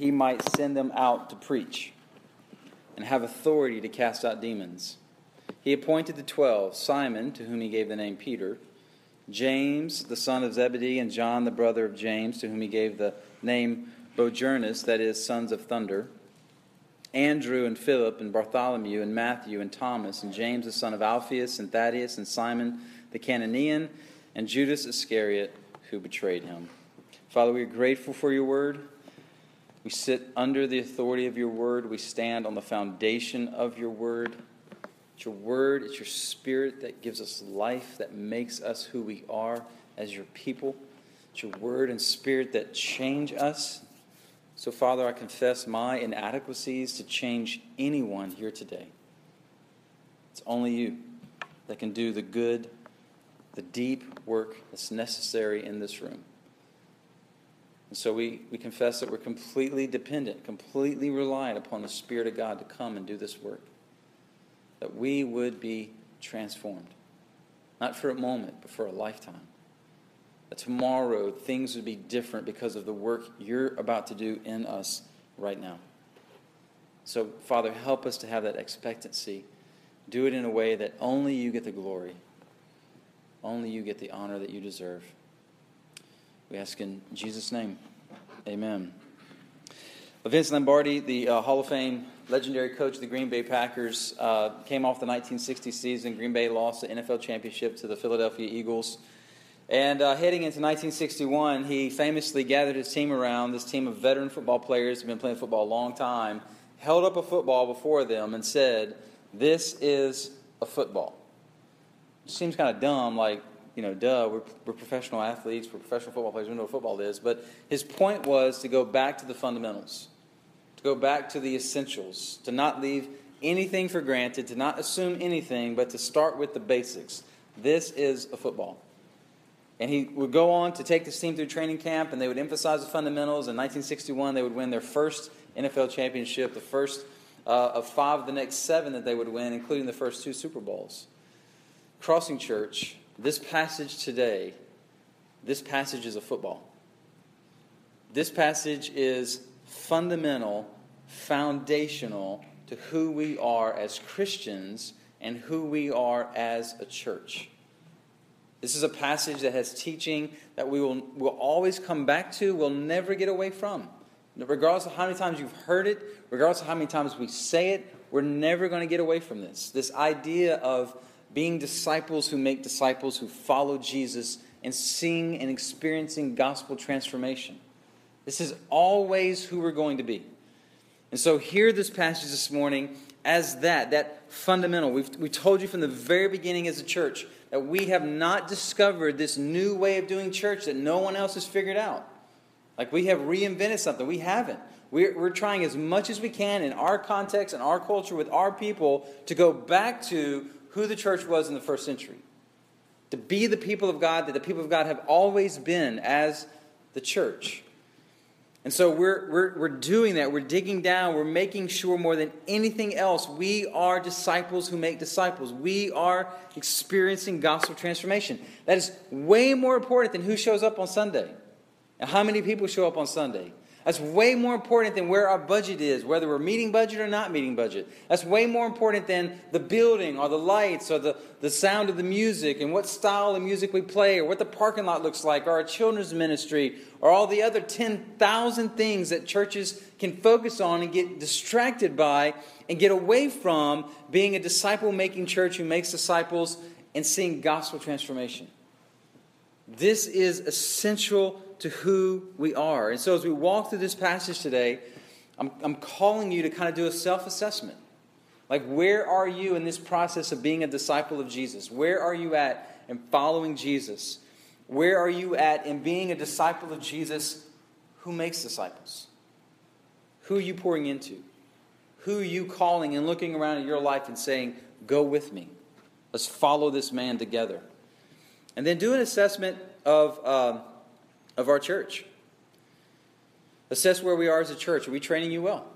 he might send them out to preach and have authority to cast out demons. He appointed the twelve Simon, to whom he gave the name Peter, James, the son of Zebedee, and John, the brother of James, to whom he gave the name Boanerges, that is, sons of thunder, Andrew and Philip and Bartholomew and Matthew and Thomas and James, the son of Alphaeus and Thaddeus and Simon the Cananean and Judas Iscariot, who betrayed him. Father, we are grateful for your word. We sit under the authority of your word. We stand on the foundation of your word. It's your word, it's your spirit that gives us life, that makes us who we are as your people. It's your word and spirit that change us. So, Father, I confess my inadequacies to change anyone here today. It's only you that can do the good, the deep work that's necessary in this room. And so we, we confess that we're completely dependent, completely reliant upon the Spirit of God to come and do this work. That we would be transformed. Not for a moment, but for a lifetime. That tomorrow things would be different because of the work you're about to do in us right now. So, Father, help us to have that expectancy. Do it in a way that only you get the glory, only you get the honor that you deserve. We ask in Jesus' name. Amen. Vince Lombardi, the uh, Hall of Fame legendary coach of the Green Bay Packers, uh, came off the 1960 season. Green Bay lost the NFL championship to the Philadelphia Eagles. And uh, heading into 1961, he famously gathered his team around, this team of veteran football players who've been playing football a long time, held up a football before them and said, This is a football. Seems kind of dumb, like you know, duh, we're, we're professional athletes, we're professional football players, we know what football is. But his point was to go back to the fundamentals, to go back to the essentials, to not leave anything for granted, to not assume anything, but to start with the basics. This is a football. And he would go on to take this team through training camp, and they would emphasize the fundamentals. In 1961, they would win their first NFL championship, the first uh, of five of the next seven that they would win, including the first two Super Bowls. Crossing Church this passage today, this passage is a football. This passage is fundamental, foundational to who we are as Christians and who we are as a church. This is a passage that has teaching that we will, will always come back to, we'll never get away from. Regardless of how many times you've heard it, regardless of how many times we say it, we're never going to get away from this. This idea of being disciples who make disciples who follow Jesus and seeing and experiencing gospel transformation. This is always who we're going to be. And so, hear this passage this morning as that, that fundamental. We've, we told you from the very beginning as a church that we have not discovered this new way of doing church that no one else has figured out. Like we have reinvented something. We haven't. We're, we're trying as much as we can in our context and our culture with our people to go back to who the church was in the first century. To be the people of God that the people of God have always been as the church. And so we're, we're, we're doing that. We're digging down. We're making sure more than anything else, we are disciples who make disciples. We are experiencing gospel transformation. That is way more important than who shows up on Sunday and how many people show up on Sunday. That's way more important than where our budget is, whether we're meeting budget or not meeting budget. That's way more important than the building or the lights or the, the sound of the music and what style of music we play or what the parking lot looks like or our children's ministry or all the other 10,000 things that churches can focus on and get distracted by and get away from being a disciple making church who makes disciples and seeing gospel transformation. This is essential to who we are. And so, as we walk through this passage today, I'm, I'm calling you to kind of do a self assessment. Like, where are you in this process of being a disciple of Jesus? Where are you at in following Jesus? Where are you at in being a disciple of Jesus who makes disciples? Who are you pouring into? Who are you calling and looking around at your life and saying, Go with me? Let's follow this man together. And then do an assessment of. Um, of our church. Assess where we are as a church. Are we training you well?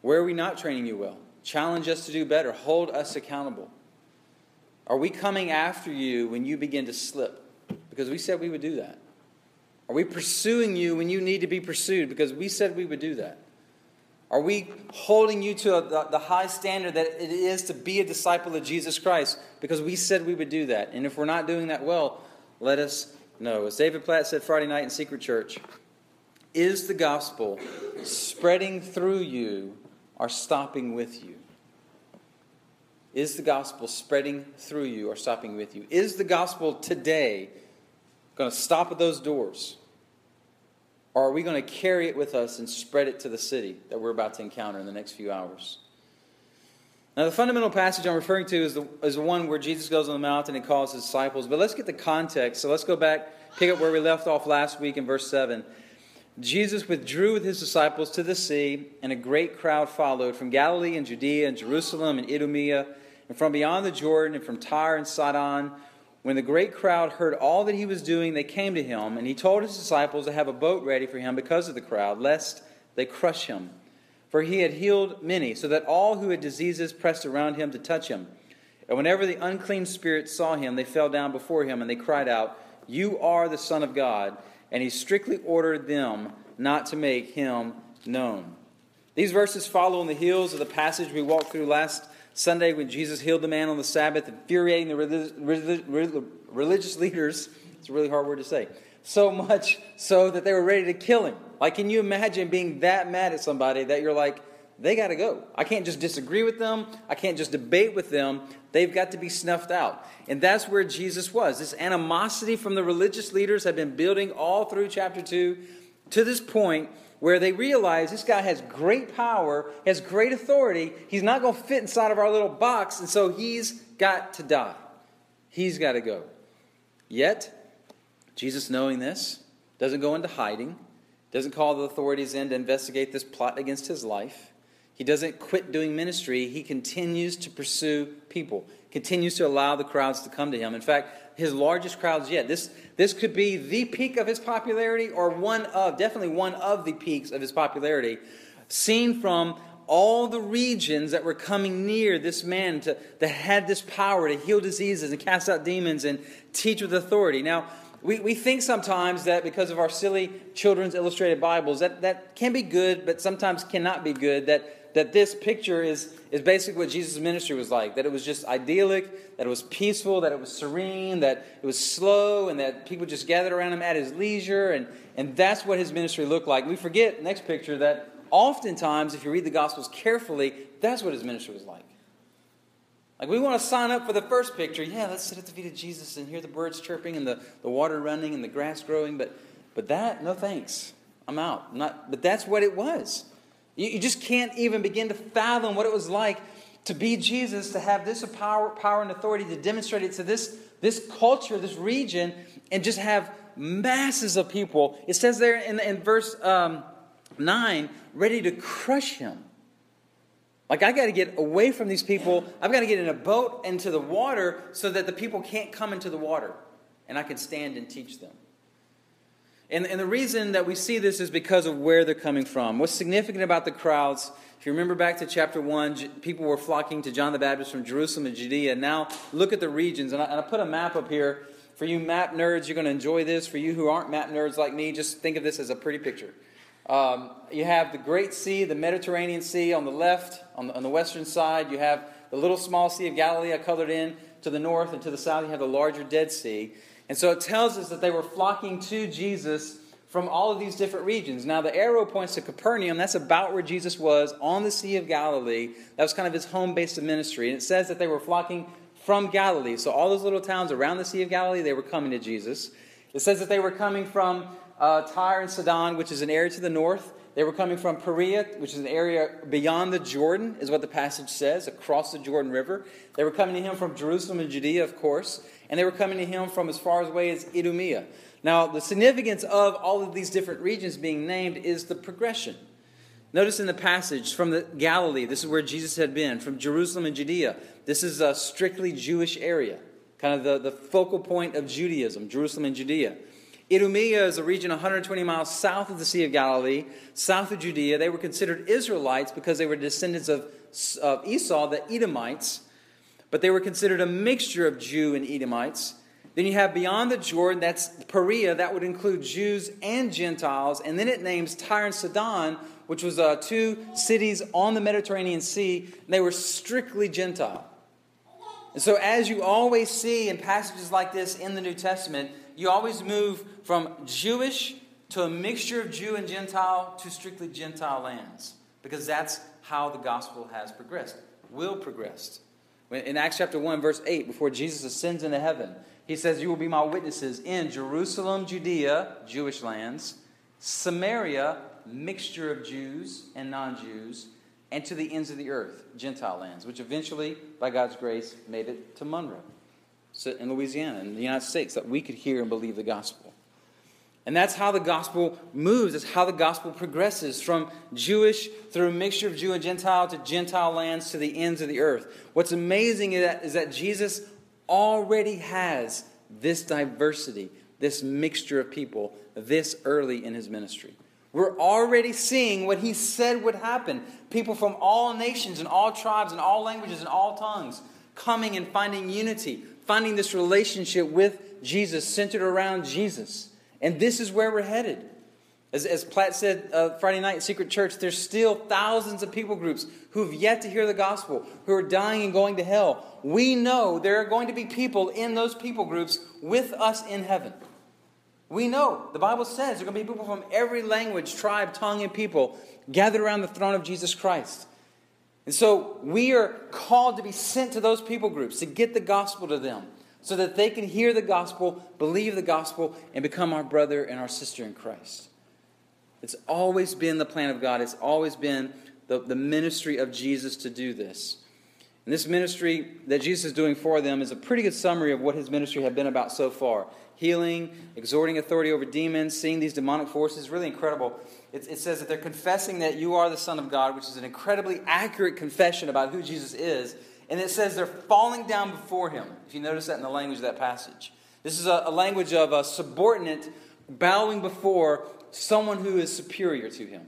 Where are we not training you well? Challenge us to do better. Hold us accountable. Are we coming after you when you begin to slip? Because we said we would do that. Are we pursuing you when you need to be pursued? Because we said we would do that. Are we holding you to a, the, the high standard that it is to be a disciple of Jesus Christ? Because we said we would do that. And if we're not doing that well, let us know. As David Platt said Friday night in Secret Church, is the gospel spreading through you or stopping with you? Is the gospel spreading through you or stopping with you? Is the gospel today going to stop at those doors? Or are we going to carry it with us and spread it to the city that we're about to encounter in the next few hours? Now, the fundamental passage I'm referring to is the, is the one where Jesus goes on the mountain and calls his disciples. But let's get the context. So let's go back, pick up where we left off last week in verse 7. Jesus withdrew with his disciples to the sea, and a great crowd followed from Galilee and Judea and Jerusalem and Idumea, and from beyond the Jordan and from Tyre and Sidon when the great crowd heard all that he was doing, they came to him, and he told his disciples to have a boat ready for him because of the crowd, lest they crush him. For he had healed many, so that all who had diseases pressed around him to touch him. And whenever the unclean spirits saw him, they fell down before him, and they cried out, You are the Son of God. And he strictly ordered them not to make him known. These verses follow in the heels of the passage we walked through last Sunday when Jesus healed the man on the Sabbath, infuriating the religious leaders. It's a really hard word to say. So much so that they were ready to kill him. Like, can you imagine being that mad at somebody that you're like, they got to go. I can't just disagree with them. I can't just debate with them. They've got to be snuffed out. And that's where Jesus was. This animosity from the religious leaders had been building all through chapter 2 to this point where they realize this guy has great power, has great authority. He's not going to fit inside of our little box, and so he's got to die. He's got to go. Yet, Jesus, knowing this, doesn't go into hiding, doesn't call the authorities in to investigate this plot against his life. He doesn't quit doing ministry. He continues to pursue people, continues to allow the crowds to come to him. In fact, his largest crowds yet. This, this could be the peak of his popularity or one of, definitely one of the peaks of his popularity, seen from all the regions that were coming near this man to, that had this power to heal diseases and cast out demons and teach with authority. Now, we, we think sometimes that because of our silly children's illustrated Bibles, that, that can be good, but sometimes cannot be good, that that this picture is, is basically what Jesus' ministry was like that it was just idyllic, that it was peaceful, that it was serene, that it was slow, and that people just gathered around him at his leisure. And, and that's what his ministry looked like. We forget, next picture, that oftentimes, if you read the Gospels carefully, that's what his ministry was like. Like, we want to sign up for the first picture. Yeah, let's sit at the feet of Jesus and hear the birds chirping and the, the water running and the grass growing. But, but that, no thanks. I'm out. I'm not, but that's what it was. You, you just can't even begin to fathom what it was like to be Jesus, to have this power, power and authority to demonstrate it to this, this culture, this region, and just have masses of people. It says there in, in verse um, 9, ready to crush him. Like, I got to get away from these people. I've got to get in a boat into the water so that the people can't come into the water and I can stand and teach them. And, and the reason that we see this is because of where they're coming from. What's significant about the crowds, if you remember back to chapter 1, people were flocking to John the Baptist from Jerusalem and Judea. Now, look at the regions. And I, and I put a map up here. For you map nerds, you're going to enjoy this. For you who aren't map nerds like me, just think of this as a pretty picture. Um, you have the Great Sea, the Mediterranean Sea on the left, on the, on the western side. You have the little small Sea of Galilee colored in. To the north and to the south, you have the larger Dead Sea. And so it tells us that they were flocking to Jesus from all of these different regions. Now, the arrow points to Capernaum. That's about where Jesus was on the Sea of Galilee. That was kind of his home base of ministry. And it says that they were flocking from Galilee. So, all those little towns around the Sea of Galilee, they were coming to Jesus. It says that they were coming from uh, Tyre and Sidon, which is an area to the north. They were coming from Perea, which is an area beyond the Jordan, is what the passage says, across the Jordan River. They were coming to him from Jerusalem and Judea, of course and they were coming to him from as far away as Idumea. Now, the significance of all of these different regions being named is the progression. Notice in the passage from the Galilee, this is where Jesus had been, from Jerusalem and Judea. This is a strictly Jewish area, kind of the, the focal point of Judaism, Jerusalem and Judea. Idumea is a region 120 miles south of the Sea of Galilee, south of Judea. They were considered Israelites because they were descendants of, of Esau, the Edomites, but they were considered a mixture of Jew and Edomites. Then you have beyond the Jordan, that's Perea, that would include Jews and Gentiles. And then it names Tyre and Sidon, which was uh, two cities on the Mediterranean Sea. they were strictly Gentile. And so, as you always see in passages like this in the New Testament, you always move from Jewish to a mixture of Jew and Gentile to strictly Gentile lands, because that's how the gospel has progressed, will progress. In Acts chapter 1, verse 8, before Jesus ascends into heaven, he says, You will be my witnesses in Jerusalem, Judea, Jewish lands, Samaria, mixture of Jews and non Jews, and to the ends of the earth, Gentile lands, which eventually, by God's grace, made it to Monroe, in Louisiana, in the United States, that we could hear and believe the gospel. And that's how the gospel moves. It's how the gospel progresses from Jewish through a mixture of Jew and Gentile to Gentile lands to the ends of the earth. What's amazing is that, is that Jesus already has this diversity, this mixture of people, this early in his ministry. We're already seeing what he said would happen. People from all nations and all tribes and all languages and all tongues coming and finding unity, finding this relationship with Jesus, centered around Jesus. And this is where we're headed. As, as Platt said uh, Friday night at Secret Church, there's still thousands of people groups who have yet to hear the gospel, who are dying and going to hell. We know there are going to be people in those people groups with us in heaven. We know. The Bible says there are going to be people from every language, tribe, tongue, and people gathered around the throne of Jesus Christ. And so we are called to be sent to those people groups to get the gospel to them so that they can hear the gospel, believe the gospel, and become our brother and our sister in Christ. It's always been the plan of God, it's always been the, the ministry of Jesus to do this. And this ministry that Jesus is doing for them is a pretty good summary of what his ministry had been about so far healing, exhorting authority over demons, seeing these demonic forces. Really incredible. It, it, says that they're confessing that you are the Son of God, which is an incredibly accurate confession about who Jesus is. And it says they're falling down before him, if you notice that in the language of that passage. This is a, a language of a subordinate bowing before someone who is superior to him.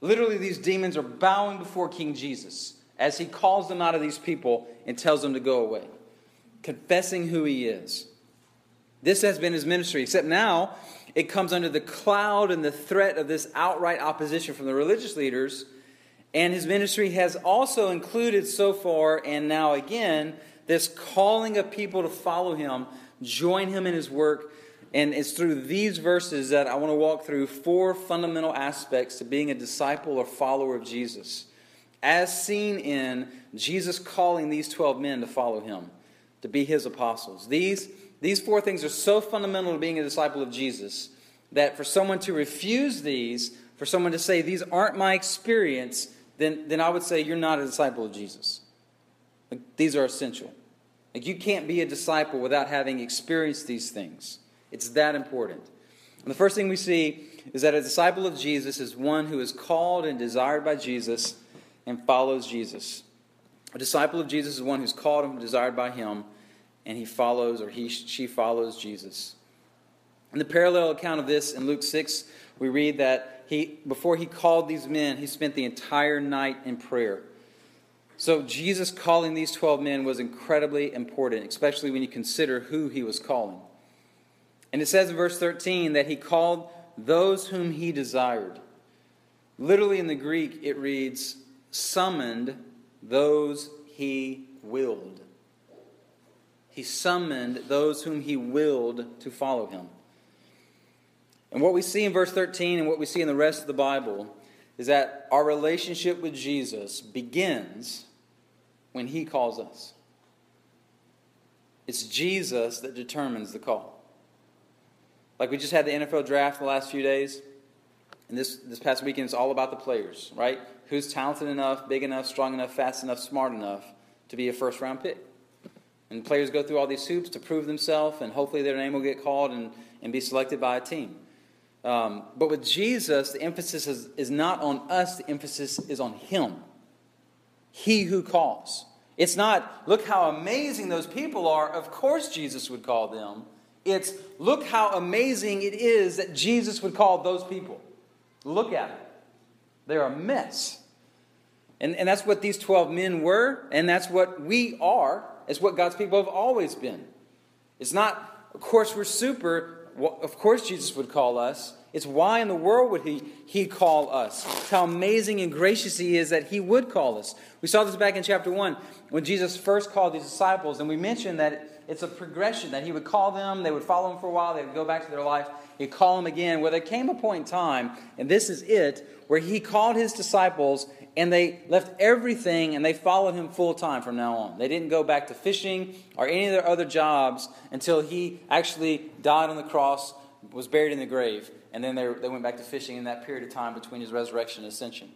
Literally, these demons are bowing before King Jesus as he calls them out of these people and tells them to go away, confessing who he is. This has been his ministry, except now it comes under the cloud and the threat of this outright opposition from the religious leaders. And his ministry has also included so far and now again this calling of people to follow him, join him in his work. And it's through these verses that I want to walk through four fundamental aspects to being a disciple or follower of Jesus, as seen in Jesus calling these 12 men to follow him, to be his apostles. These these four things are so fundamental to being a disciple of Jesus that for someone to refuse these, for someone to say, These aren't my experience, then, then I would say you're not a disciple of Jesus. Like, these are essential. Like, you can't be a disciple without having experienced these things. It's that important. And the first thing we see is that a disciple of Jesus is one who is called and desired by Jesus and follows Jesus. A disciple of Jesus is one who's called and desired by him and he follows or he she follows Jesus. In the parallel account of this in Luke 6, we read that he before he called these men, he spent the entire night in prayer. So Jesus calling these 12 men was incredibly important, especially when you consider who he was calling. And it says in verse 13 that he called those whom he desired. Literally in the Greek, it reads, summoned those he willed he summoned those whom he willed to follow him. And what we see in verse 13 and what we see in the rest of the Bible is that our relationship with Jesus begins when he calls us. It's Jesus that determines the call. Like we just had the NFL draft the last few days, and this, this past weekend it's all about the players, right? Who's talented enough, big enough, strong enough, fast enough, smart enough to be a first round pick. And players go through all these hoops to prove themselves, and hopefully their name will get called and, and be selected by a team. Um, but with Jesus, the emphasis is, is not on us, the emphasis is on Him. He who calls. It's not, look how amazing those people are. Of course, Jesus would call them. It's, look how amazing it is that Jesus would call those people. Look at it. They're a mess. And, and that's what these 12 men were, and that's what we are it's what God's people have always been. It's not of course, we're super, of course, Jesus would call us. It's why in the world would he, he call us? how amazing and gracious he is that he would call us. We saw this back in chapter 1 when Jesus first called these disciples, and we mentioned that it's a progression that he would call them, they would follow him for a while, they would go back to their life, he'd call them again. Well, there came a point in time, and this is it, where he called his disciples and they left everything and they followed him full time from now on. They didn't go back to fishing or any of their other jobs until he actually died on the cross, was buried in the grave, and then they, they went back to fishing in that period of time between his resurrection and ascension.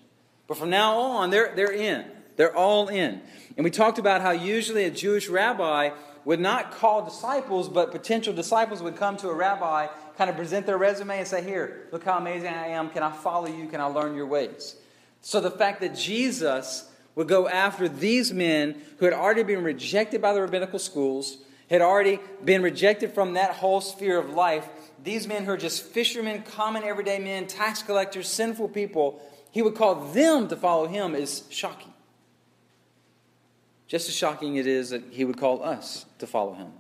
But from now on, they're, they're in. They're all in. And we talked about how usually a Jewish rabbi would not call disciples, but potential disciples would come to a rabbi, kind of present their resume and say, Here, look how amazing I am. Can I follow you? Can I learn your ways? So the fact that Jesus would go after these men who had already been rejected by the rabbinical schools, had already been rejected from that whole sphere of life, these men who are just fishermen, common everyday men, tax collectors, sinful people, he would call them to follow him is shocking. Just as shocking it is that he would call us to follow him.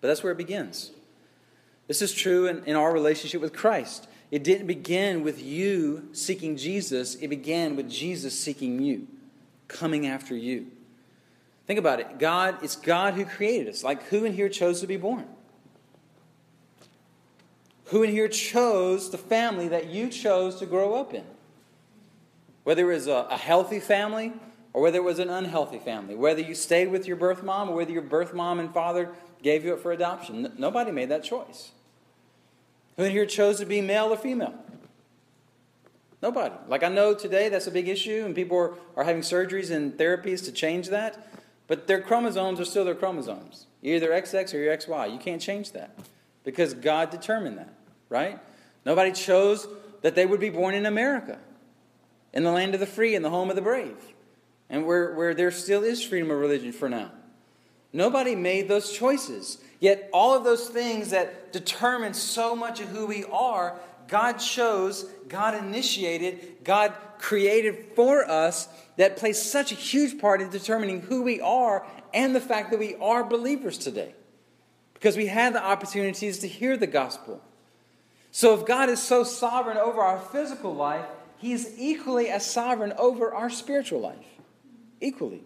But that's where it begins. This is true in, in our relationship with Christ. It didn't begin with you seeking Jesus, it began with Jesus seeking you, coming after you. Think about it. God, it's God who created us. Like who in here chose to be born? Who in here chose the family that you chose to grow up in? Whether it was a, a healthy family or whether it was an unhealthy family, whether you stayed with your birth mom or whether your birth mom and father gave you up for adoption. Nobody made that choice. Who in here chose to be male or female? Nobody. Like I know today that's a big issue, and people are, are having surgeries and therapies to change that, but their chromosomes are still their chromosomes. You're either XX or you're XY. You can't change that because God determined that, right? Nobody chose that they would be born in America, in the land of the free, in the home of the brave and where, where there still is freedom of religion for now. Nobody made those choices. Yet, all of those things that determine so much of who we are, God chose, God initiated, God created for us that plays such a huge part in determining who we are and the fact that we are believers today. Because we have the opportunities to hear the gospel. So, if God is so sovereign over our physical life, He is equally as sovereign over our spiritual life equally.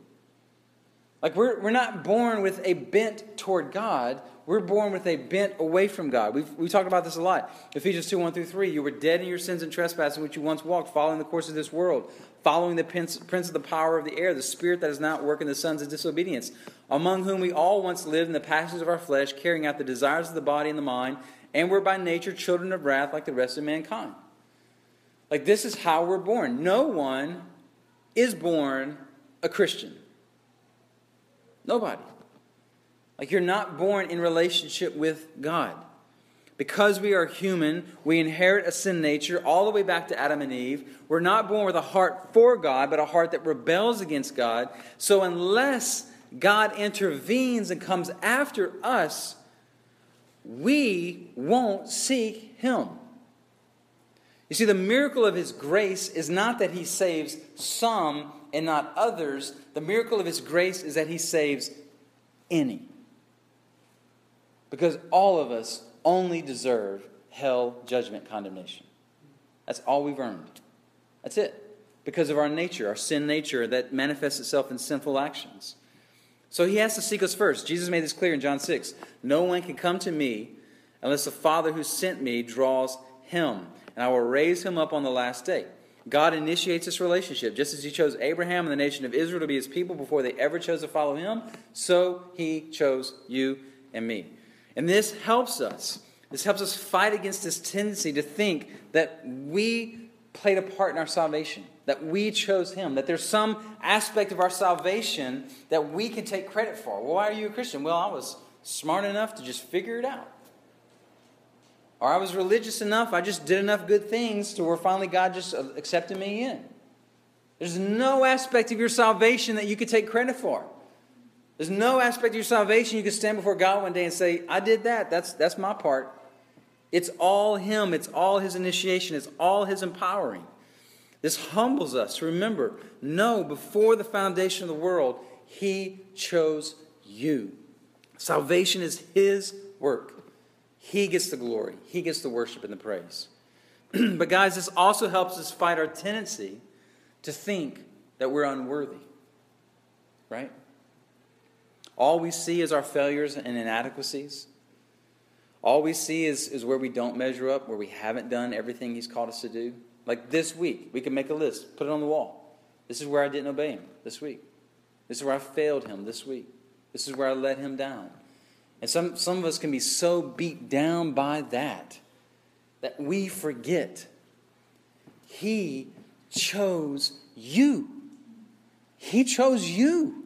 Like we're, we're not born with a bent toward God, we're born with a bent away from God. We've, we talked about this a lot. Ephesians 2 1 through 3. You were dead in your sins and trespasses in which you once walked, following the course of this world, following the prince, prince of the power of the air, the spirit that is not working the sons of disobedience, among whom we all once lived in the passions of our flesh, carrying out the desires of the body and the mind, and were by nature children of wrath like the rest of mankind. Like this is how we're born. No one is born a Christian. Nobody. Like you're not born in relationship with God. Because we are human, we inherit a sin nature all the way back to Adam and Eve. We're not born with a heart for God, but a heart that rebels against God. So unless God intervenes and comes after us, we won't seek Him. You see, the miracle of His grace is not that He saves some and not others, the miracle of His grace is that He saves any. Because all of us only deserve hell, judgment, condemnation. That's all we've earned. That's it. Because of our nature, our sin nature that manifests itself in sinful actions. So he has to seek us first. Jesus made this clear in John 6. No one can come to me unless the Father who sent me draws him, and I will raise him up on the last day. God initiates this relationship. Just as He chose Abraham and the nation of Israel to be His people before they ever chose to follow Him, so He chose you and me. And this helps us. This helps us fight against this tendency to think that we played a part in our salvation, that we chose Him, that there's some aspect of our salvation that we can take credit for. Well, why are you a Christian? Well, I was smart enough to just figure it out. Or I was religious enough, I just did enough good things to where finally God just accepted me in. There's no aspect of your salvation that you could take credit for. There's no aspect of your salvation you could stand before God one day and say, I did that. That's, that's my part. It's all Him, it's all His initiation, it's all His empowering. This humbles us. Remember, no, before the foundation of the world, He chose you. Salvation is His work. He gets the glory, He gets the worship and the praise. but, guys, this also helps us fight our tendency to think that we're unworthy, right? All we see is our failures and inadequacies. All we see is, is where we don't measure up, where we haven't done everything He's called us to do. Like this week, we can make a list, put it on the wall. This is where I didn't obey Him this week. This is where I failed Him this week. This is where I let Him down. And some, some of us can be so beat down by that that we forget He chose you. He chose you.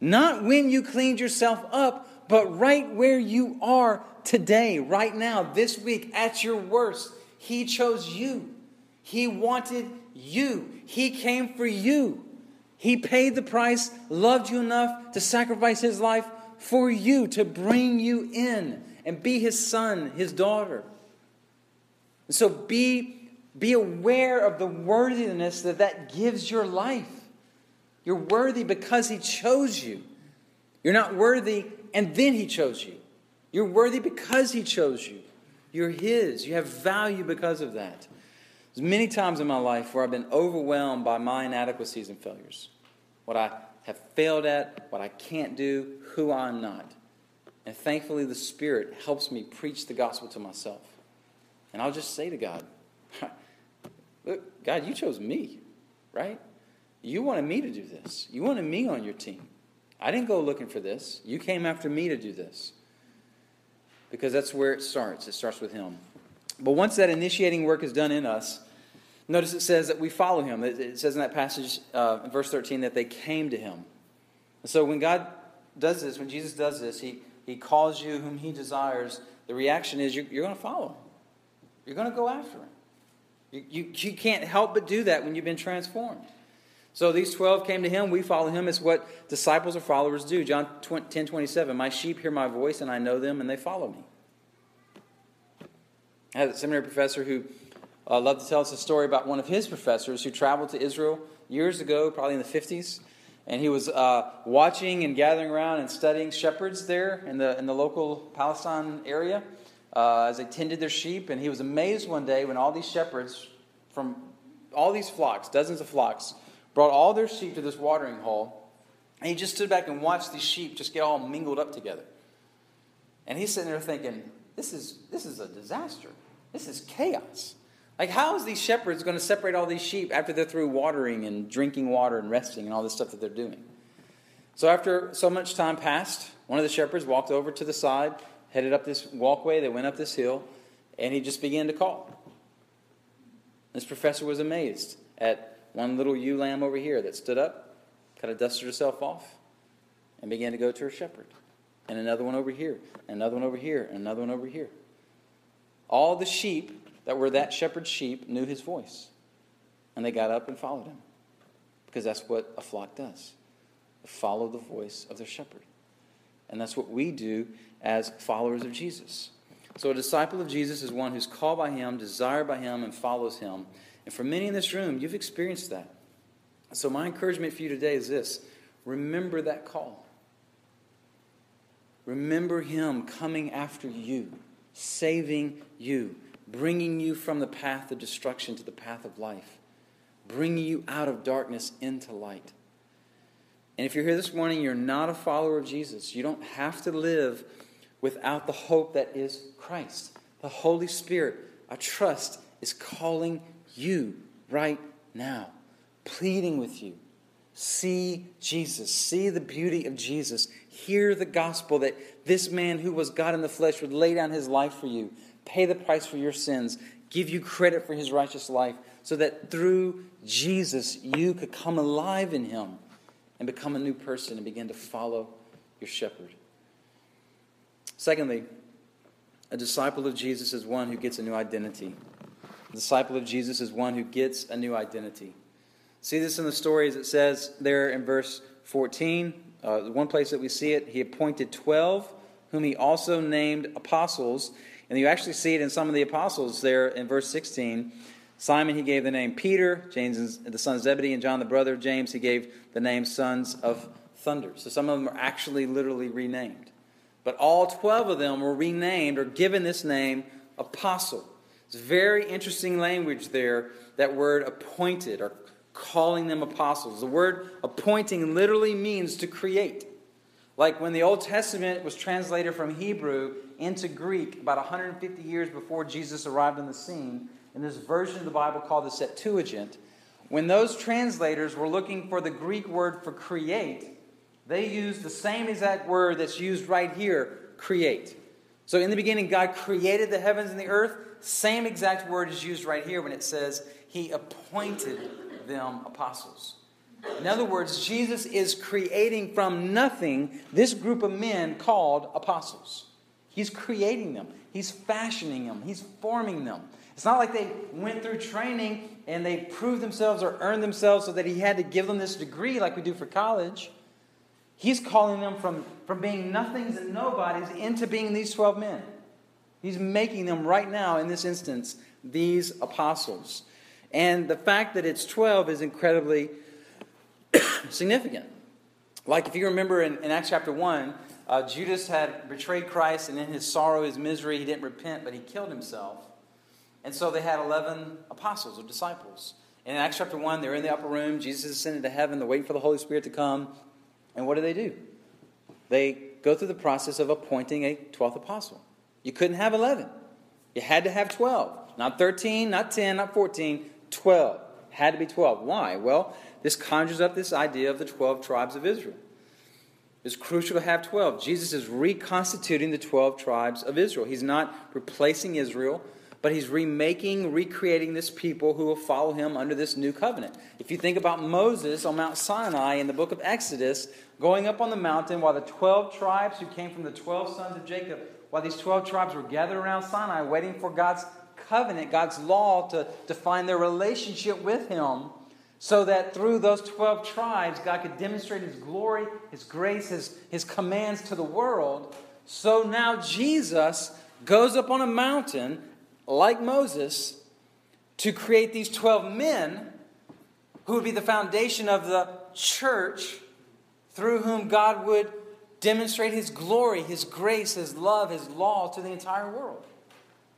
Not when you cleaned yourself up, but right where you are today, right now, this week, at your worst. He chose you. He wanted you. He came for you. He paid the price, loved you enough to sacrifice his life for you, to bring you in and be his son, his daughter. And so be, be aware of the worthiness that that gives your life. You're worthy because he chose you. You're not worthy and then he chose you. You're worthy because he chose you. You're his. You have value because of that. There's many times in my life where I've been overwhelmed by my inadequacies and failures. What I have failed at, what I can't do, who I'm not. And thankfully, the Spirit helps me preach the gospel to myself. And I'll just say to God, Look, God, you chose me, right? You wanted me to do this. You wanted me on your team. I didn't go looking for this. You came after me to do this. Because that's where it starts. It starts with Him. But once that initiating work is done in us, notice it says that we follow Him. It says in that passage, uh, in verse 13, that they came to Him. So when God does this, when Jesus does this, He, he calls you whom He desires. The reaction is you're, you're going to follow Him, you're going to go after Him. You, you, you can't help but do that when you've been transformed. So these 12 came to him. We follow him. It's what disciples or followers do. John 10 27. My sheep hear my voice, and I know them, and they follow me. I had a seminary professor who uh, loved to tell us a story about one of his professors who traveled to Israel years ago, probably in the 50s. And he was uh, watching and gathering around and studying shepherds there in the, in the local Palestine area uh, as they tended their sheep. And he was amazed one day when all these shepherds from all these flocks, dozens of flocks, brought all their sheep to this watering hole, and he just stood back and watched these sheep just get all mingled up together. And he's sitting there thinking, this is, this is a disaster. This is chaos. Like, how is these shepherds going to separate all these sheep after they're through watering and drinking water and resting and all this stuff that they're doing? So, after so much time passed, one of the shepherds walked over to the side, headed up this walkway, they went up this hill, and he just began to call. This professor was amazed at one little ewe lamb over here that stood up, kind of dusted herself off, and began to go to her shepherd. And another one over here, another one over here, another one over here. All the sheep that were that shepherd's sheep knew his voice. And they got up and followed him. Because that's what a flock does follow the voice of their shepherd. And that's what we do as followers of Jesus. So, a disciple of Jesus is one who's called by him, desired by him, and follows him. And for many in this room, you've experienced that. So, my encouragement for you today is this remember that call. Remember Him coming after you, saving you, bringing you from the path of destruction to the path of life, bringing you out of darkness into light. And if you're here this morning, you're not a follower of Jesus. You don't have to live without the hope that is Christ. The Holy Spirit, I trust, is calling you right now, pleading with you. See Jesus. See the beauty of Jesus. Hear the gospel that this man who was God in the flesh would lay down his life for you, pay the price for your sins, give you credit for his righteous life, so that through Jesus you could come alive in him and become a new person and begin to follow your shepherd. Secondly, a disciple of Jesus is one who gets a new identity. A disciple of Jesus is one who gets a new identity. See this in the story as it says there in verse 14. Uh, one place that we see it, he appointed 12, whom he also named apostles. And you actually see it in some of the apostles there in verse 16. Simon he gave the name Peter, James the son of Zebedee, and John the brother of James he gave the name sons of thunder. So some of them are actually literally renamed. But all 12 of them were renamed or given this name apostle. It's very interesting language there, that word appointed or calling them apostles. The word appointing literally means to create. Like when the Old Testament was translated from Hebrew into Greek about 150 years before Jesus arrived on the scene, in this version of the Bible called the Septuagint, when those translators were looking for the Greek word for create, they used the same exact word that's used right here create. So in the beginning, God created the heavens and the earth. Same exact word is used right here when it says he appointed them apostles. In other words, Jesus is creating from nothing this group of men called apostles. He's creating them, He's fashioning them, He's forming them. It's not like they went through training and they proved themselves or earned themselves so that He had to give them this degree like we do for college. He's calling them from, from being nothings and nobodies into being these 12 men. He's making them right now, in this instance, these apostles. And the fact that it's 12 is incredibly significant. Like if you remember in, in Acts chapter 1, uh, Judas had betrayed Christ, and in his sorrow, his misery, he didn't repent, but he killed himself. And so they had 11 apostles or disciples. And in Acts chapter 1, they're in the upper room. Jesus ascended to heaven. They're waiting for the Holy Spirit to come. And what do they do? They go through the process of appointing a 12th apostle. You couldn't have 11, you had to have 12. Not 13, not 10, not 14, 12. Had to be 12. Why? Well, this conjures up this idea of the 12 tribes of Israel. It's crucial to have 12. Jesus is reconstituting the 12 tribes of Israel. He's not replacing Israel, but he's remaking, recreating this people who will follow him under this new covenant. If you think about Moses on Mount Sinai in the book of Exodus, going up on the mountain while the 12 tribes who came from the 12 sons of Jacob, while these 12 tribes were gathered around Sinai waiting for God's covenant, God's law to define their relationship with Him, so that through those 12 tribes, God could demonstrate His glory, His grace, His, His commands to the world. So now Jesus goes up on a mountain, like Moses, to create these 12 men who would be the foundation of the church through whom God would demonstrate His glory, His grace, His love, His law to the entire world.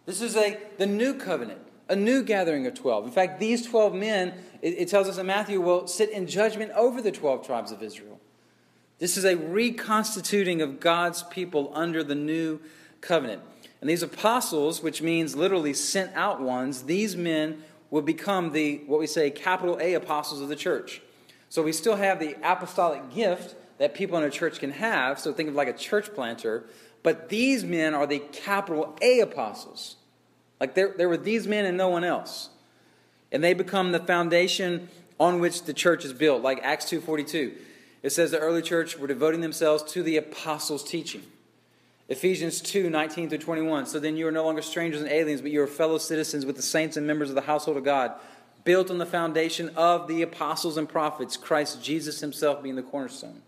This is a, the new covenant, a new gathering of 12. In fact, these 12 men, it, it tells us in Matthew, will sit in judgment over the 12 tribes of Israel. This is a reconstituting of God's people under the new covenant. And these apostles, which means literally sent out ones, these men will become the, what we say, capital A apostles of the church. So we still have the apostolic gift that people in a church can have. So think of like a church planter. But these men are the capital A apostles. Like there, there were these men and no one else. And they become the foundation on which the church is built, like Acts 2.42. It says the early church were devoting themselves to the apostles' teaching. Ephesians 2, 19 through 21. So then you are no longer strangers and aliens, but you are fellow citizens with the saints and members of the household of God, built on the foundation of the apostles and prophets, Christ Jesus himself being the cornerstone.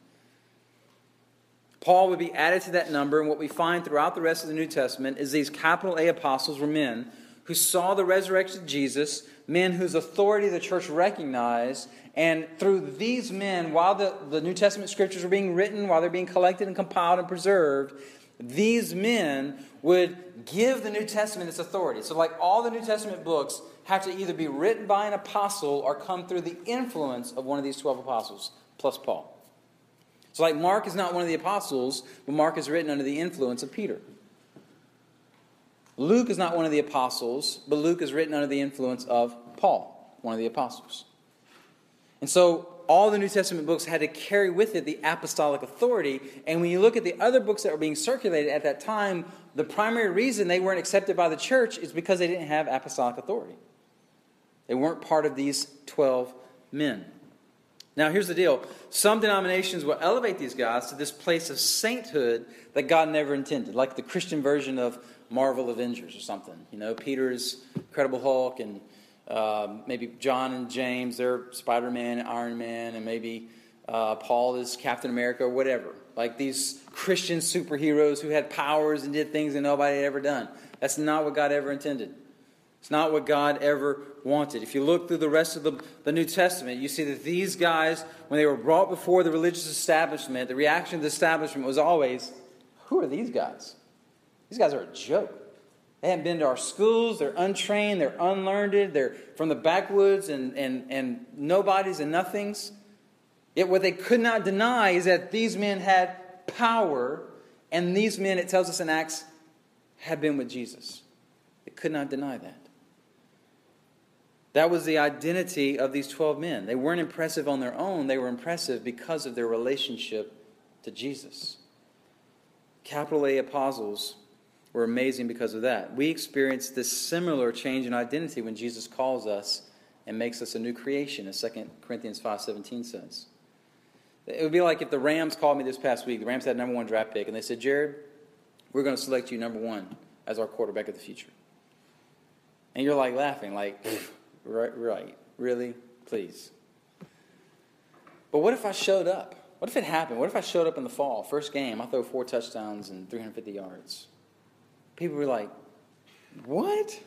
Paul would be added to that number, and what we find throughout the rest of the New Testament is these capital A apostles were men who saw the resurrection of Jesus, men whose authority the church recognized, and through these men, while the, the New Testament scriptures were being written, while they're being collected and compiled and preserved, these men would give the New Testament its authority. So, like all the New Testament books, have to either be written by an apostle or come through the influence of one of these 12 apostles, plus Paul. So, like, Mark is not one of the apostles, but Mark is written under the influence of Peter. Luke is not one of the apostles, but Luke is written under the influence of Paul, one of the apostles. And so, all the New Testament books had to carry with it the apostolic authority. And when you look at the other books that were being circulated at that time, the primary reason they weren't accepted by the church is because they didn't have apostolic authority. They weren't part of these 12 men. Now, here's the deal some denominations will elevate these guys to this place of sainthood that God never intended, like the Christian version of Marvel Avengers or something. You know, Peter's Incredible Hulk, and uh, maybe John and James, they're Spider Man, and Iron Man, and maybe uh, Paul is Captain America or whatever. Like these Christian superheroes who had powers and did things that nobody had ever done. That's not what God ever intended. It's not what God ever wanted. If you look through the rest of the, the New Testament, you see that these guys, when they were brought before the religious establishment, the reaction of the establishment was always, who are these guys? These guys are a joke. They haven't been to our schools. They're untrained. They're unlearned. They're from the backwoods and, and, and nobodies and nothings. Yet what they could not deny is that these men had power, and these men, it tells us in Acts, had been with Jesus. They could not deny that. That was the identity of these 12 men. They weren't impressive on their own, they were impressive because of their relationship to Jesus. Capital A apostles were amazing because of that. We experience this similar change in identity when Jesus calls us and makes us a new creation, as 2 Corinthians 5.17 says. It would be like if the Rams called me this past week. The Rams had number one draft pick, and they said, Jared, we're going to select you number one as our quarterback of the future. And you're like laughing, like, right, right, really? Please. But what if I showed up? What if it happened? What if I showed up in the fall, first game, I throw four touchdowns and 350 yards? people were like, What?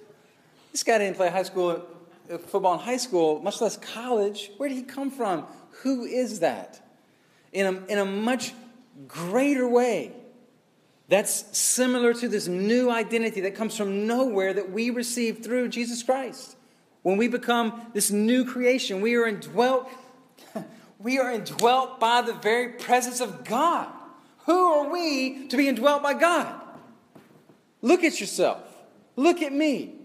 This guy didn't play high school uh, football in high school, much less college. Where did he come from? Who is that? In a, in a much greater way, that's similar to this new identity that comes from nowhere that we receive through Jesus Christ. When we become this new creation, we are indwelt, we are indwelt by the very presence of God. Who are we to be indwelt by God? Look at yourself. Look at me.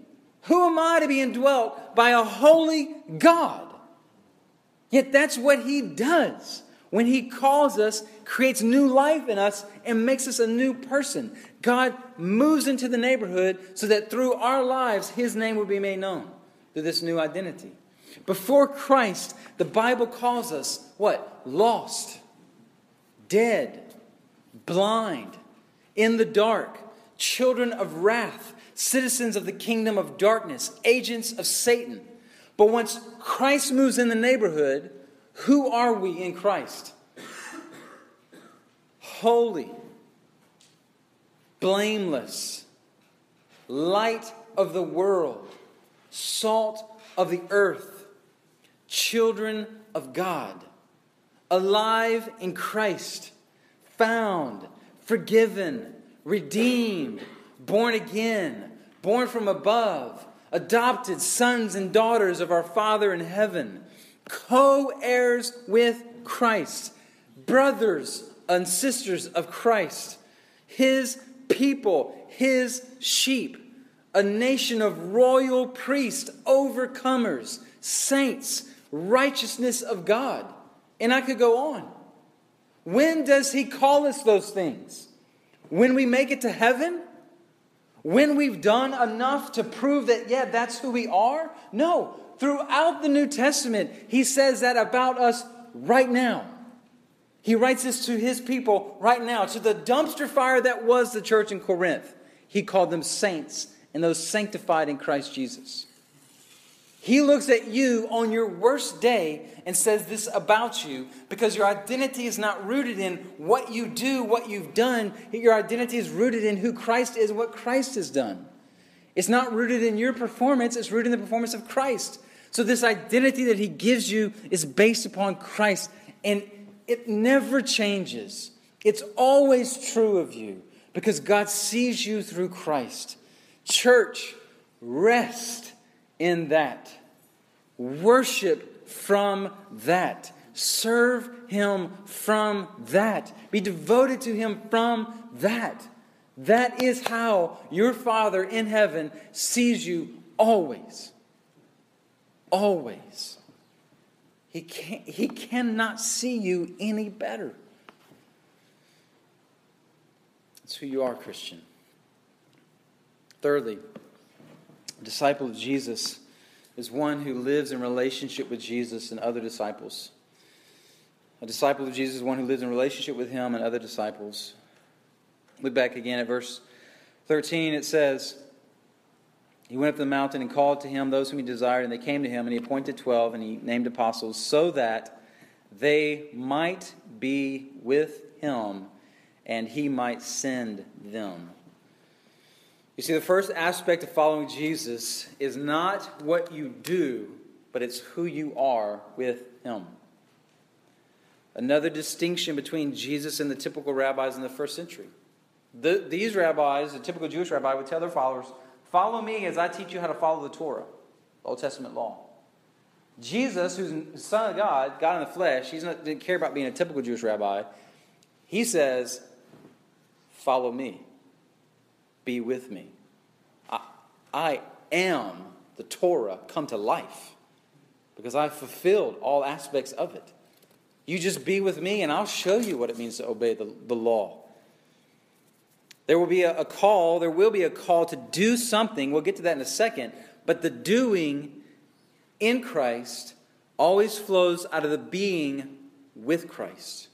Who am I to be indwelt by a holy God? Yet that's what He does. When He calls us, creates new life in us, and makes us a new person. God moves into the neighborhood so that through our lives, His name will be made known through this new identity. Before Christ, the Bible calls us what? Lost, dead, blind, in the dark children of wrath, citizens of the kingdom of darkness, agents of Satan. But once Christ moves in the neighborhood, who are we in Christ? Holy, blameless, light of the world, salt of the earth, children of God, alive in Christ, found, forgiven, redeemed, born again, born from above, adopted sons and daughters of our Father in heaven, co heirs with Christ, brothers and sisters of Christ, his people, his sheep, a nation of royal priests, overcomers, saints, righteousness of God. And I could go on. When does he call us those things? When we make it to heaven? When we've done enough to prove that, yeah, that's who we are? No. Throughout the New Testament, he says that about us right now. He writes this to his people right now, to the dumpster fire that was the church in Corinth. He called them saints and those sanctified in Christ Jesus. He looks at you on your worst day and says this about you because your identity is not rooted in what you do, what you've done. Your identity is rooted in who Christ is, what Christ has done. It's not rooted in your performance, it's rooted in the performance of Christ. So, this identity that He gives you is based upon Christ, and it never changes. It's always true of you because God sees you through Christ. Church, rest in that. Worship from that. Serve Him from that. Be devoted to Him from that. That is how your Father in heaven sees you always. Always. He, can, he cannot see you any better. That's who you are, Christian. Thirdly, a disciple of Jesus is one who lives in relationship with Jesus and other disciples. A disciple of Jesus is one who lives in relationship with him and other disciples. Look back again at verse 13. It says, He went up the mountain and called to him those whom he desired, and they came to him, and he appointed twelve, and he named apostles, so that they might be with him, and he might send them. You see, the first aspect of following Jesus is not what you do, but it's who you are with Him. Another distinction between Jesus and the typical rabbis in the first century. The, these rabbis, a typical Jewish rabbi, would tell their followers, Follow me as I teach you how to follow the Torah, the Old Testament law. Jesus, who's the Son of God, God in the flesh, he didn't care about being a typical Jewish rabbi. He says, Follow me. Be with me. I, I am the Torah come to life because I've fulfilled all aspects of it. You just be with me, and I'll show you what it means to obey the, the law. There will be a, a call, there will be a call to do something. We'll get to that in a second. But the doing in Christ always flows out of the being with Christ.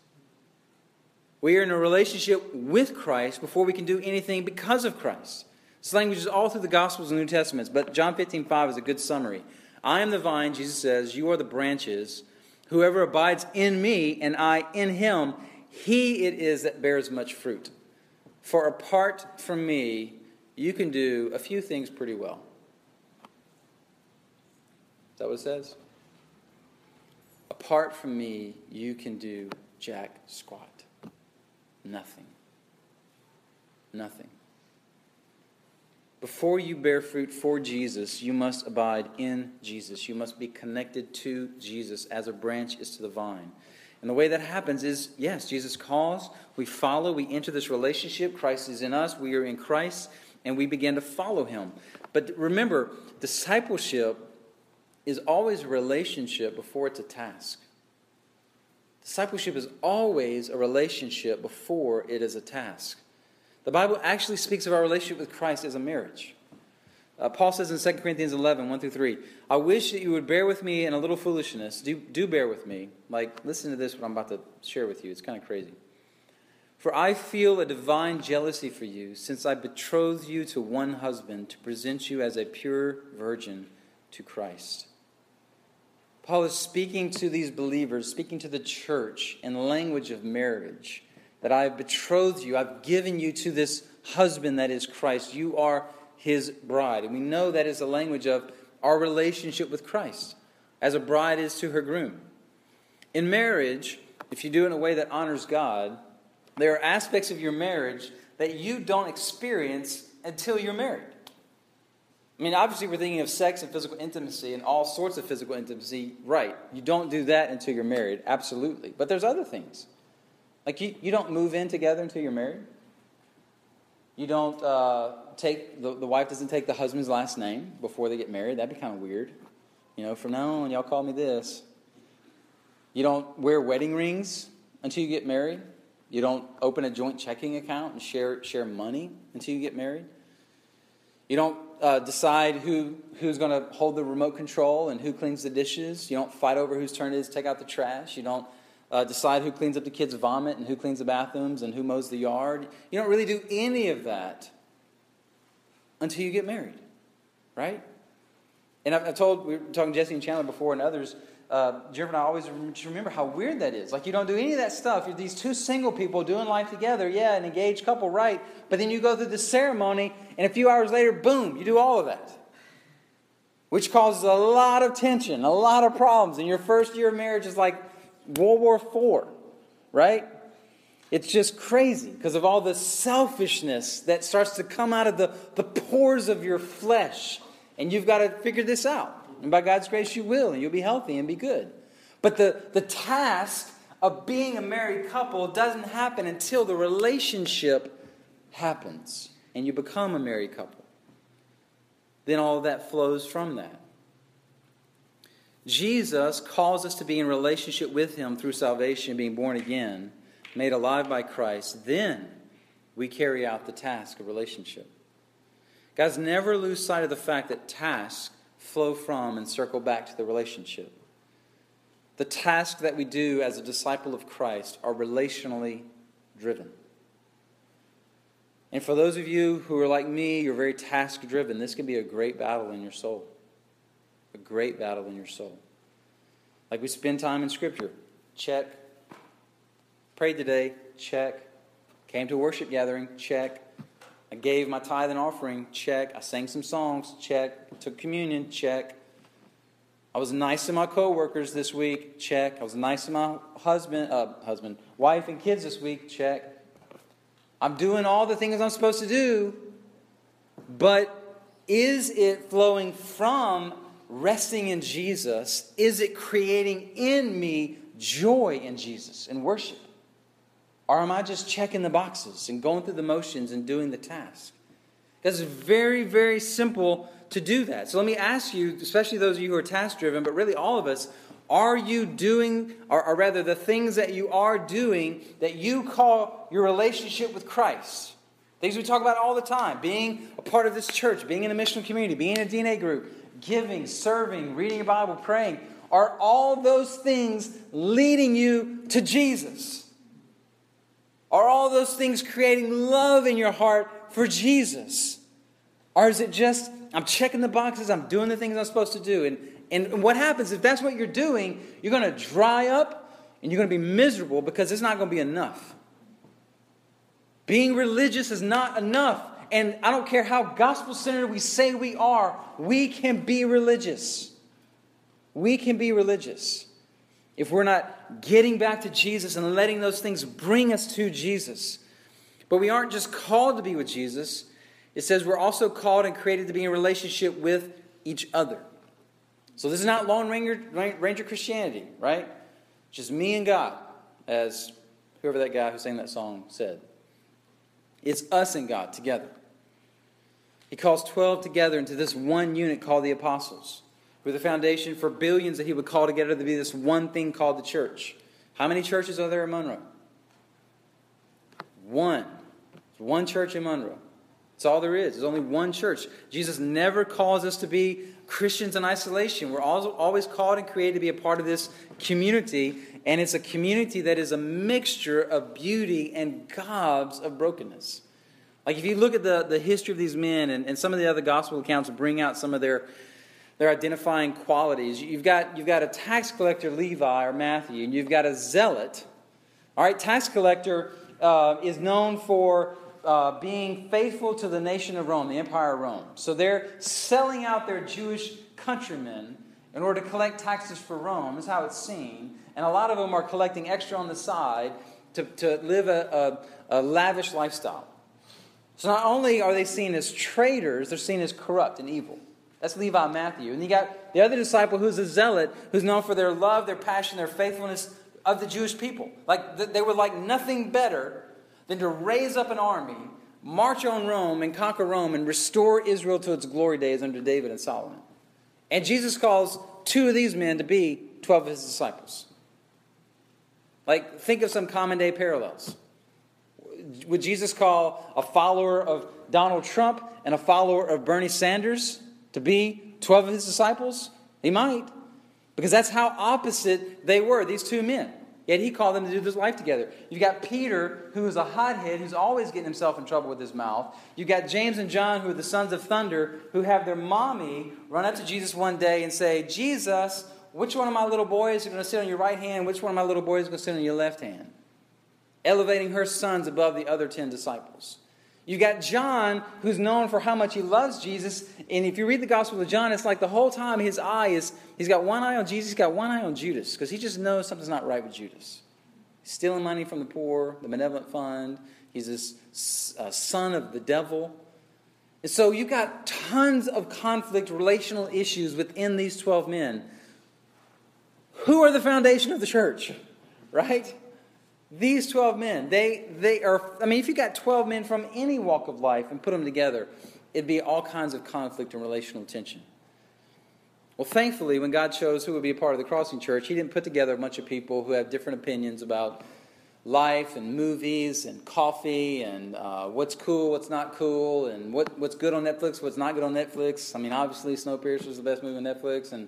We are in a relationship with Christ before we can do anything because of Christ. This language is all through the Gospels and New Testaments, but John 15, 5 is a good summary. I am the vine, Jesus says, you are the branches. Whoever abides in me and I in him, he it is that bears much fruit. For apart from me, you can do a few things pretty well. Is that what it says? Apart from me, you can do jack squat. Nothing. Nothing. Before you bear fruit for Jesus, you must abide in Jesus. You must be connected to Jesus as a branch is to the vine. And the way that happens is yes, Jesus calls, we follow, we enter this relationship. Christ is in us, we are in Christ, and we begin to follow him. But remember, discipleship is always a relationship before it's a task. Discipleship is always a relationship before it is a task. The Bible actually speaks of our relationship with Christ as a marriage. Uh, Paul says in 2 Corinthians 11, 1 through 3, I wish that you would bear with me in a little foolishness. Do, do bear with me. Like, listen to this, what I'm about to share with you. It's kind of crazy. For I feel a divine jealousy for you, since I betrothed you to one husband to present you as a pure virgin to Christ. Paul is speaking to these believers, speaking to the church in the language of marriage that I have betrothed you, I've given you to this husband that is Christ. You are his bride. And we know that is the language of our relationship with Christ, as a bride is to her groom. In marriage, if you do it in a way that honors God, there are aspects of your marriage that you don't experience until you're married. I mean, obviously, we're thinking of sex and physical intimacy and all sorts of physical intimacy. Right. You don't do that until you're married, absolutely. But there's other things. Like, you, you don't move in together until you're married. You don't uh, take, the, the wife doesn't take the husband's last name before they get married. That'd be kind of weird. You know, from now on, y'all call me this. You don't wear wedding rings until you get married. You don't open a joint checking account and share, share money until you get married. You don't uh, decide who, who's going to hold the remote control and who cleans the dishes. You don't fight over whose turn it is to take out the trash. You don't uh, decide who cleans up the kids' vomit and who cleans the bathrooms and who mows the yard. You don't really do any of that until you get married, right? And I've, I've told, we were talking to Jesse and Chandler before and others, uh, and I always remember how weird that is. Like, you don't do any of that stuff. You're these two single people doing life together. Yeah, an engaged couple, right. But then you go through the ceremony, and a few hours later, boom, you do all of that. Which causes a lot of tension, a lot of problems. And your first year of marriage is like World War IV, right? It's just crazy because of all the selfishness that starts to come out of the, the pores of your flesh. And you've got to figure this out. And by God's grace, you will, and you'll be healthy and be good. But the, the task of being a married couple doesn't happen until the relationship happens and you become a married couple. Then all that flows from that. Jesus calls us to be in relationship with Him through salvation, being born again, made alive by Christ. Then we carry out the task of relationship. Guys, never lose sight of the fact that tasks flow from and circle back to the relationship. The tasks that we do as a disciple of Christ are relationally driven. And for those of you who are like me, you're very task driven, this can be a great battle in your soul. A great battle in your soul. Like we spend time in Scripture, check. Prayed today, check. Came to worship gathering, check. I gave my tithe and offering, check. I sang some songs, check. Took communion, check. I was nice to my coworkers this week, check. I was nice to my husband, uh, husband, wife, and kids this week, check. I'm doing all the things I'm supposed to do, but is it flowing from resting in Jesus? Is it creating in me joy in Jesus and worship? Or am I just checking the boxes and going through the motions and doing the task? That's very, very simple to do that. So let me ask you, especially those of you who are task driven, but really all of us, are you doing, or, or, rather, the things that you are doing that you call your relationship with Christ? Things we talk about all the time being a part of this church, being in a missional community, being in a DNA group, giving, serving, reading a Bible, praying. Are all those things leading you to Jesus? Are all those things creating love in your heart for Jesus? Or is it just, I'm checking the boxes, I'm doing the things I'm supposed to do? And, and what happens if that's what you're doing, you're going to dry up and you're going to be miserable because it's not going to be enough. Being religious is not enough. And I don't care how gospel centered we say we are, we can be religious. We can be religious if we're not getting back to Jesus and letting those things bring us to Jesus. But we aren't just called to be with Jesus, it says we're also called and created to be in relationship with each other. So this is not Lone Ranger, Ranger Christianity, right? Just me and God, as whoever that guy who sang that song said. It's us and God together. He calls 12 together into this one unit called the apostles, with the foundation for billions that he would call together to be this one thing called the church. How many churches are there in Monroe? One. One church in Monroe. That's all there is. There's only one church. Jesus never calls us to be Christians in isolation. We're always called and created to be a part of this community, and it's a community that is a mixture of beauty and gobs of brokenness. Like if you look at the, the history of these men, and, and some of the other gospel accounts bring out some of their their identifying qualities. You've got, you've got a tax collector, Levi or Matthew, and you've got a zealot. All right, tax collector uh, is known for uh, being faithful to the nation of Rome, the Empire of Rome. So they're selling out their Jewish countrymen in order to collect taxes for Rome, is how it's seen. And a lot of them are collecting extra on the side to, to live a, a, a lavish lifestyle. So not only are they seen as traitors, they're seen as corrupt and evil. That's Levi Matthew. And you got the other disciple who's a zealot, who's known for their love, their passion, their faithfulness of the Jewish people. Like they were like nothing better than to raise up an army, march on Rome and conquer Rome and restore Israel to its glory days under David and Solomon. And Jesus calls two of these men to be 12 of his disciples. Like, think of some common day parallels. Would Jesus call a follower of Donald Trump and a follower of Bernie Sanders to be 12 of his disciples? He might, because that's how opposite they were, these two men. Yet he called them to do this life together. You've got Peter, who is a hothead, who's always getting himself in trouble with his mouth. You've got James and John, who are the sons of thunder, who have their mommy run up to Jesus one day and say, Jesus, which one of my little boys are going to sit on your right hand? Which one of my little boys is going to sit on your left hand? Elevating her sons above the other ten disciples. You got John, who's known for how much he loves Jesus. And if you read the Gospel of John, it's like the whole time his eye is, he's got one eye on Jesus, he's got one eye on Judas, because he just knows something's not right with Judas. He's stealing money from the poor, the benevolent fund. He's this uh, son of the devil. And so you've got tons of conflict, relational issues within these 12 men. Who are the foundation of the church? Right? These 12 men, they, they are, I mean, if you got 12 men from any walk of life and put them together, it'd be all kinds of conflict and relational tension. Well, thankfully, when God chose who would be a part of the Crossing Church, He didn't put together a bunch of people who have different opinions about life and movies and coffee and uh, what's cool, what's not cool, and what, what's good on Netflix, what's not good on Netflix. I mean, obviously, Snowpiercer is the best movie on Netflix, and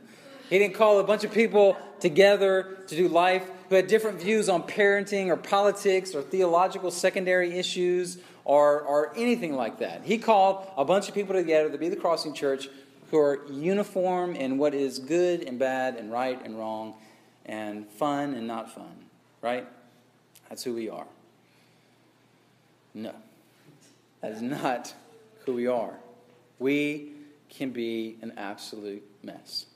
he didn't call a bunch of people together to do life who had different views on parenting or politics or theological secondary issues or, or anything like that. He called a bunch of people together to be the Crossing Church who are uniform in what is good and bad and right and wrong and fun and not fun, right? That's who we are. No, that is not who we are. We can be an absolute mess.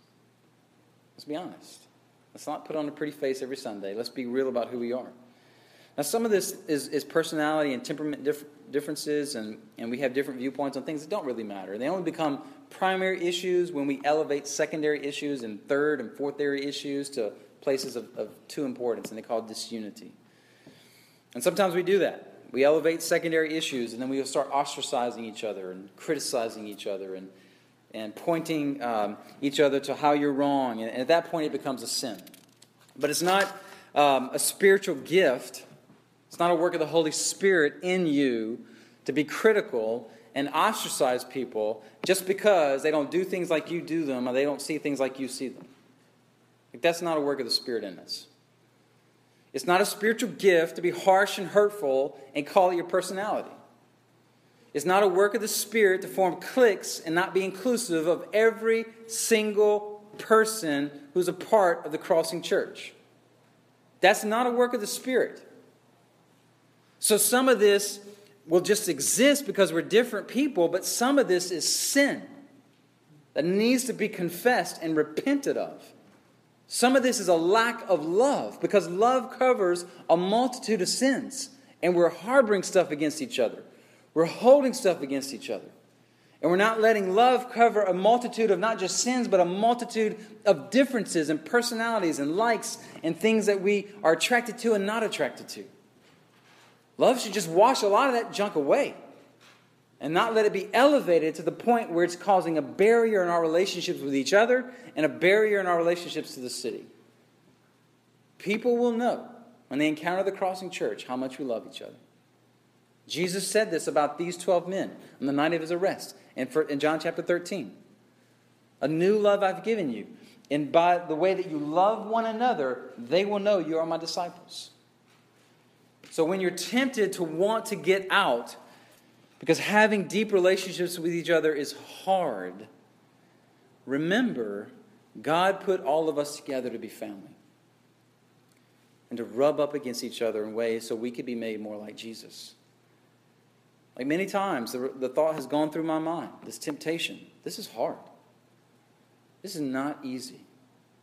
Let's be honest. Let's not put on a pretty face every Sunday. Let's be real about who we are. Now, some of this is, is personality and temperament dif- differences, and, and we have different viewpoints on things that don't really matter. They only become primary issues when we elevate secondary issues and third and fourth area issues to places of, of too importance, and they call disunity. And sometimes we do that. We elevate secondary issues, and then we start ostracizing each other and criticizing each other and, and pointing um, each other to how you're wrong. And, at that point, it becomes a sin. But it's not um, a spiritual gift, it's not a work of the Holy Spirit in you to be critical and ostracize people just because they don't do things like you do them or they don't see things like you see them. Like, that's not a work of the Spirit in us. It's not a spiritual gift to be harsh and hurtful and call it your personality. It's not a work of the Spirit to form cliques and not be inclusive of every single person who's a part of the crossing church. That's not a work of the Spirit. So some of this will just exist because we're different people, but some of this is sin that needs to be confessed and repented of. Some of this is a lack of love because love covers a multitude of sins. And we're harboring stuff against each other. We're holding stuff against each other. And we're not letting love cover a multitude of not just sins, but a multitude of differences and personalities and likes and things that we are attracted to and not attracted to. Love should just wash a lot of that junk away and not let it be elevated to the point where it's causing a barrier in our relationships with each other and a barrier in our relationships to the city. People will know when they encounter the crossing church how much we love each other. Jesus said this about these 12 men on the night of his arrest in, in John chapter 13. A new love I've given you. And by the way that you love one another, they will know you are my disciples. So when you're tempted to want to get out, because having deep relationships with each other is hard. Remember, God put all of us together to be family and to rub up against each other in ways so we could be made more like Jesus. Like many times, the, the thought has gone through my mind this temptation. This is hard. This is not easy,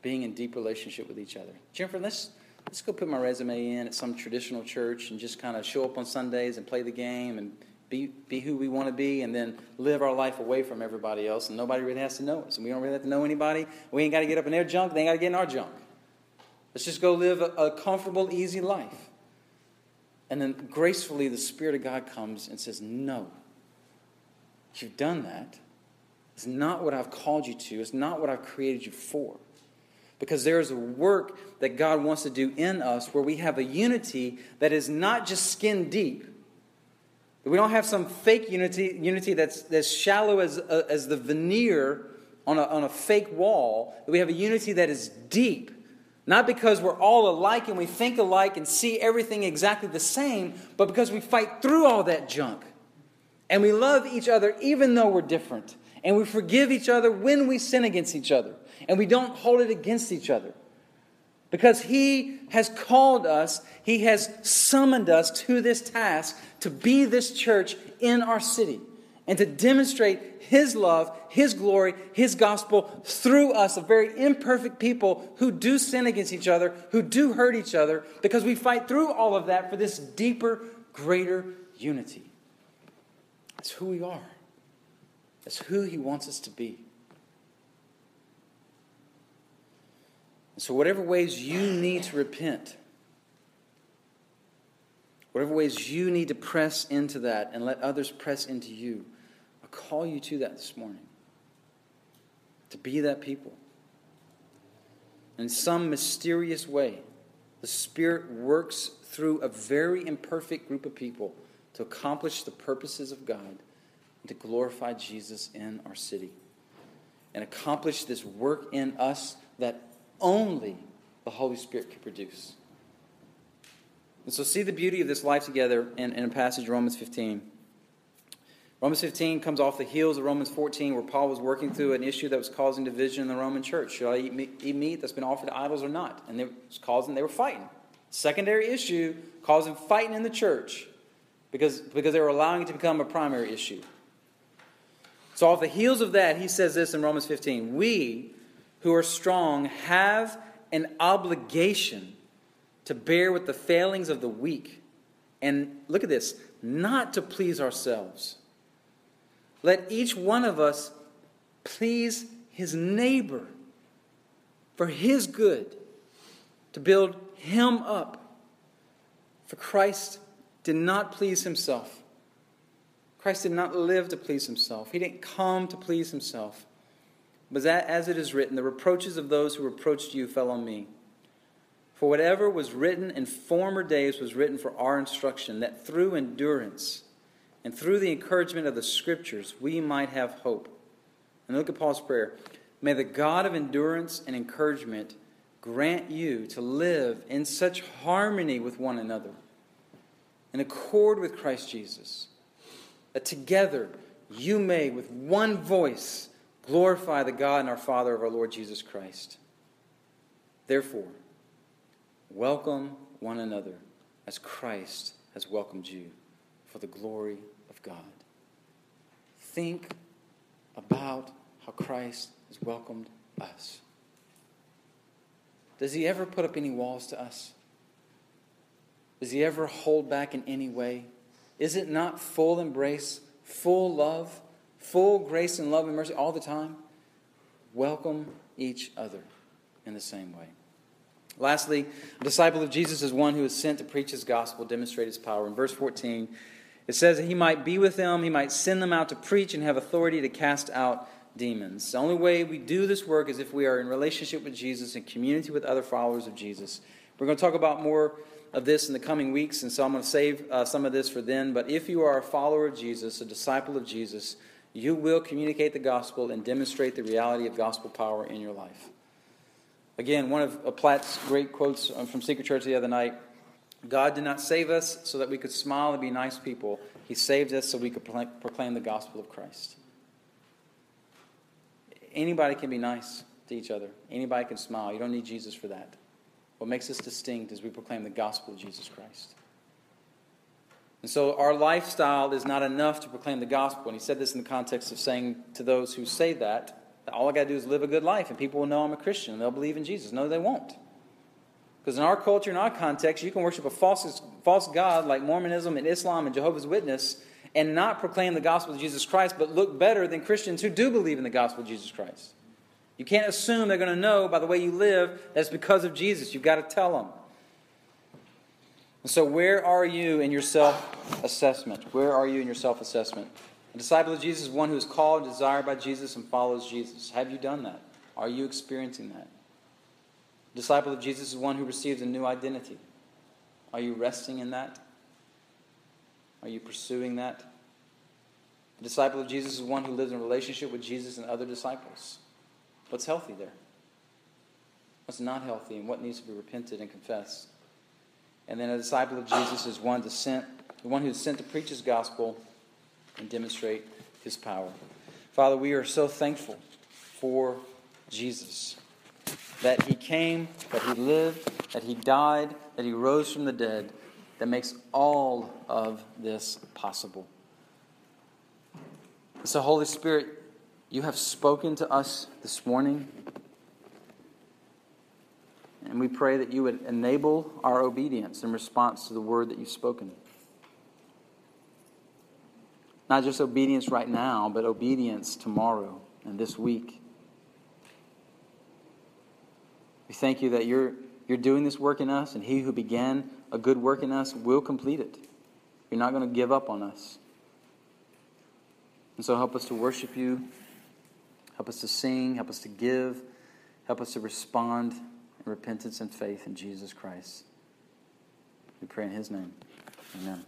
being in deep relationship with each other. Jennifer, let's, let's go put my resume in at some traditional church and just kind of show up on Sundays and play the game and be, be who we want to be, and then live our life away from everybody else, and nobody really has to know us. And we don't really have to know anybody. We ain't got to get up in their junk, they ain't got to get in our junk. Let's just go live a, a comfortable, easy life. And then gracefully, the Spirit of God comes and says, No, you've done that. It's not what I've called you to, it's not what I've created you for. Because there is a work that God wants to do in us where we have a unity that is not just skin deep, we don't have some fake unity, unity that's, that's shallow as, uh, as the veneer on a, on a fake wall. We have a unity that is deep. Not because we're all alike and we think alike and see everything exactly the same, but because we fight through all that junk. And we love each other even though we're different. And we forgive each other when we sin against each other. And we don't hold it against each other. Because He has called us, He has summoned us to this task to be this church in our city and to demonstrate His love, His glory, His gospel through us, a very imperfect people who do sin against each other, who do hurt each other, because we fight through all of that for this deeper, greater unity. That's who we are, that's who He wants us to be. And So, whatever ways you need to repent, whatever ways you need to press into that and let others press into you, call you to that this morning. To be that people. In some mysterious way, the Spirit works through a very imperfect group of people to accomplish the purposes of God and to glorify Jesus in our city and accomplish this work in us that only the Holy Spirit can produce. And so, see the beauty of this life together in, in a passage, Romans 15. Romans 15 comes off the heels of Romans 14, where Paul was working through an issue that was causing division in the Roman church. Should I eat meat, eat meat that's been offered to idols or not? And it was causing, they were fighting. Secondary issue causing fighting in the church because, because they were allowing it to become a primary issue. So, off the heels of that, he says this in Romans 15 We who are strong have an obligation to bear with the failings of the weak And look at this not to please ourselves. Let each one of us please his neighbor for his good, to build him up. For Christ did not please himself. Christ did not live to please himself. He didn't come to please himself. But that, as it is written, the reproaches of those who reproached you fell on me. For whatever was written in former days was written for our instruction, that through endurance and through the encouragement of the Scriptures we might have hope. And look at Paul's prayer. May the God of endurance and encouragement grant you to live in such harmony with one another, in accord with Christ Jesus, that together you may, with one voice, glorify the God and our Father of our Lord Jesus Christ. Therefore, welcome one another as Christ has welcomed you for the glory of God. Think about how Christ has welcomed us. Does he ever put up any walls to us? Does he ever hold back in any way? Is it not full embrace, full love, full grace and love and mercy all the time? Welcome each other in the same way. Lastly, a disciple of Jesus is one who is sent to preach his gospel, demonstrate his power. In verse 14, it says that he might be with them, he might send them out to preach and have authority to cast out demons. The only way we do this work is if we are in relationship with Jesus and community with other followers of Jesus. We're going to talk about more of this in the coming weeks, and so I'm going to save uh, some of this for then. But if you are a follower of Jesus, a disciple of Jesus, you will communicate the gospel and demonstrate the reality of gospel power in your life. Again, one of Platt's great quotes from Secret Church the other night God did not save us so that we could smile and be nice people. He saved us so we could proclaim the gospel of Christ. Anybody can be nice to each other. Anybody can smile. You don't need Jesus for that. What makes us distinct is we proclaim the gospel of Jesus Christ. And so our lifestyle is not enough to proclaim the gospel. And he said this in the context of saying to those who say that, that all I got to do is live a good life and people will know I'm a Christian and they'll believe in Jesus. No, they won't. Because in our culture, in our context, you can worship a false, false God like Mormonism and Islam and Jehovah's Witness and not proclaim the gospel of Jesus Christ, but look better than Christians who do believe in the gospel of Jesus Christ. You can't assume they're going to know by the way you live that it's because of Jesus. You've got to tell them. And so, where are you in your self assessment? Where are you in your self assessment? A disciple of Jesus is one who is called, and desired by Jesus, and follows Jesus. Have you done that? Are you experiencing that? Disciple of Jesus is one who receives a new identity. Are you resting in that? Are you pursuing that? A disciple of Jesus is one who lives in relationship with Jesus and other disciples. What's healthy there? What's not healthy and what needs to be repented and confessed? And then a disciple of Jesus is one to sent, the one who's sent to preach his gospel and demonstrate his power. Father, we are so thankful for Jesus. That he came, that he lived, that he died, that he rose from the dead, that makes all of this possible. So, Holy Spirit, you have spoken to us this morning. And we pray that you would enable our obedience in response to the word that you've spoken. Not just obedience right now, but obedience tomorrow and this week. We thank you that you're, you're doing this work in us, and he who began a good work in us will complete it. You're not going to give up on us. And so help us to worship you, help us to sing, help us to give, help us to respond in repentance and faith in Jesus Christ. We pray in his name. Amen.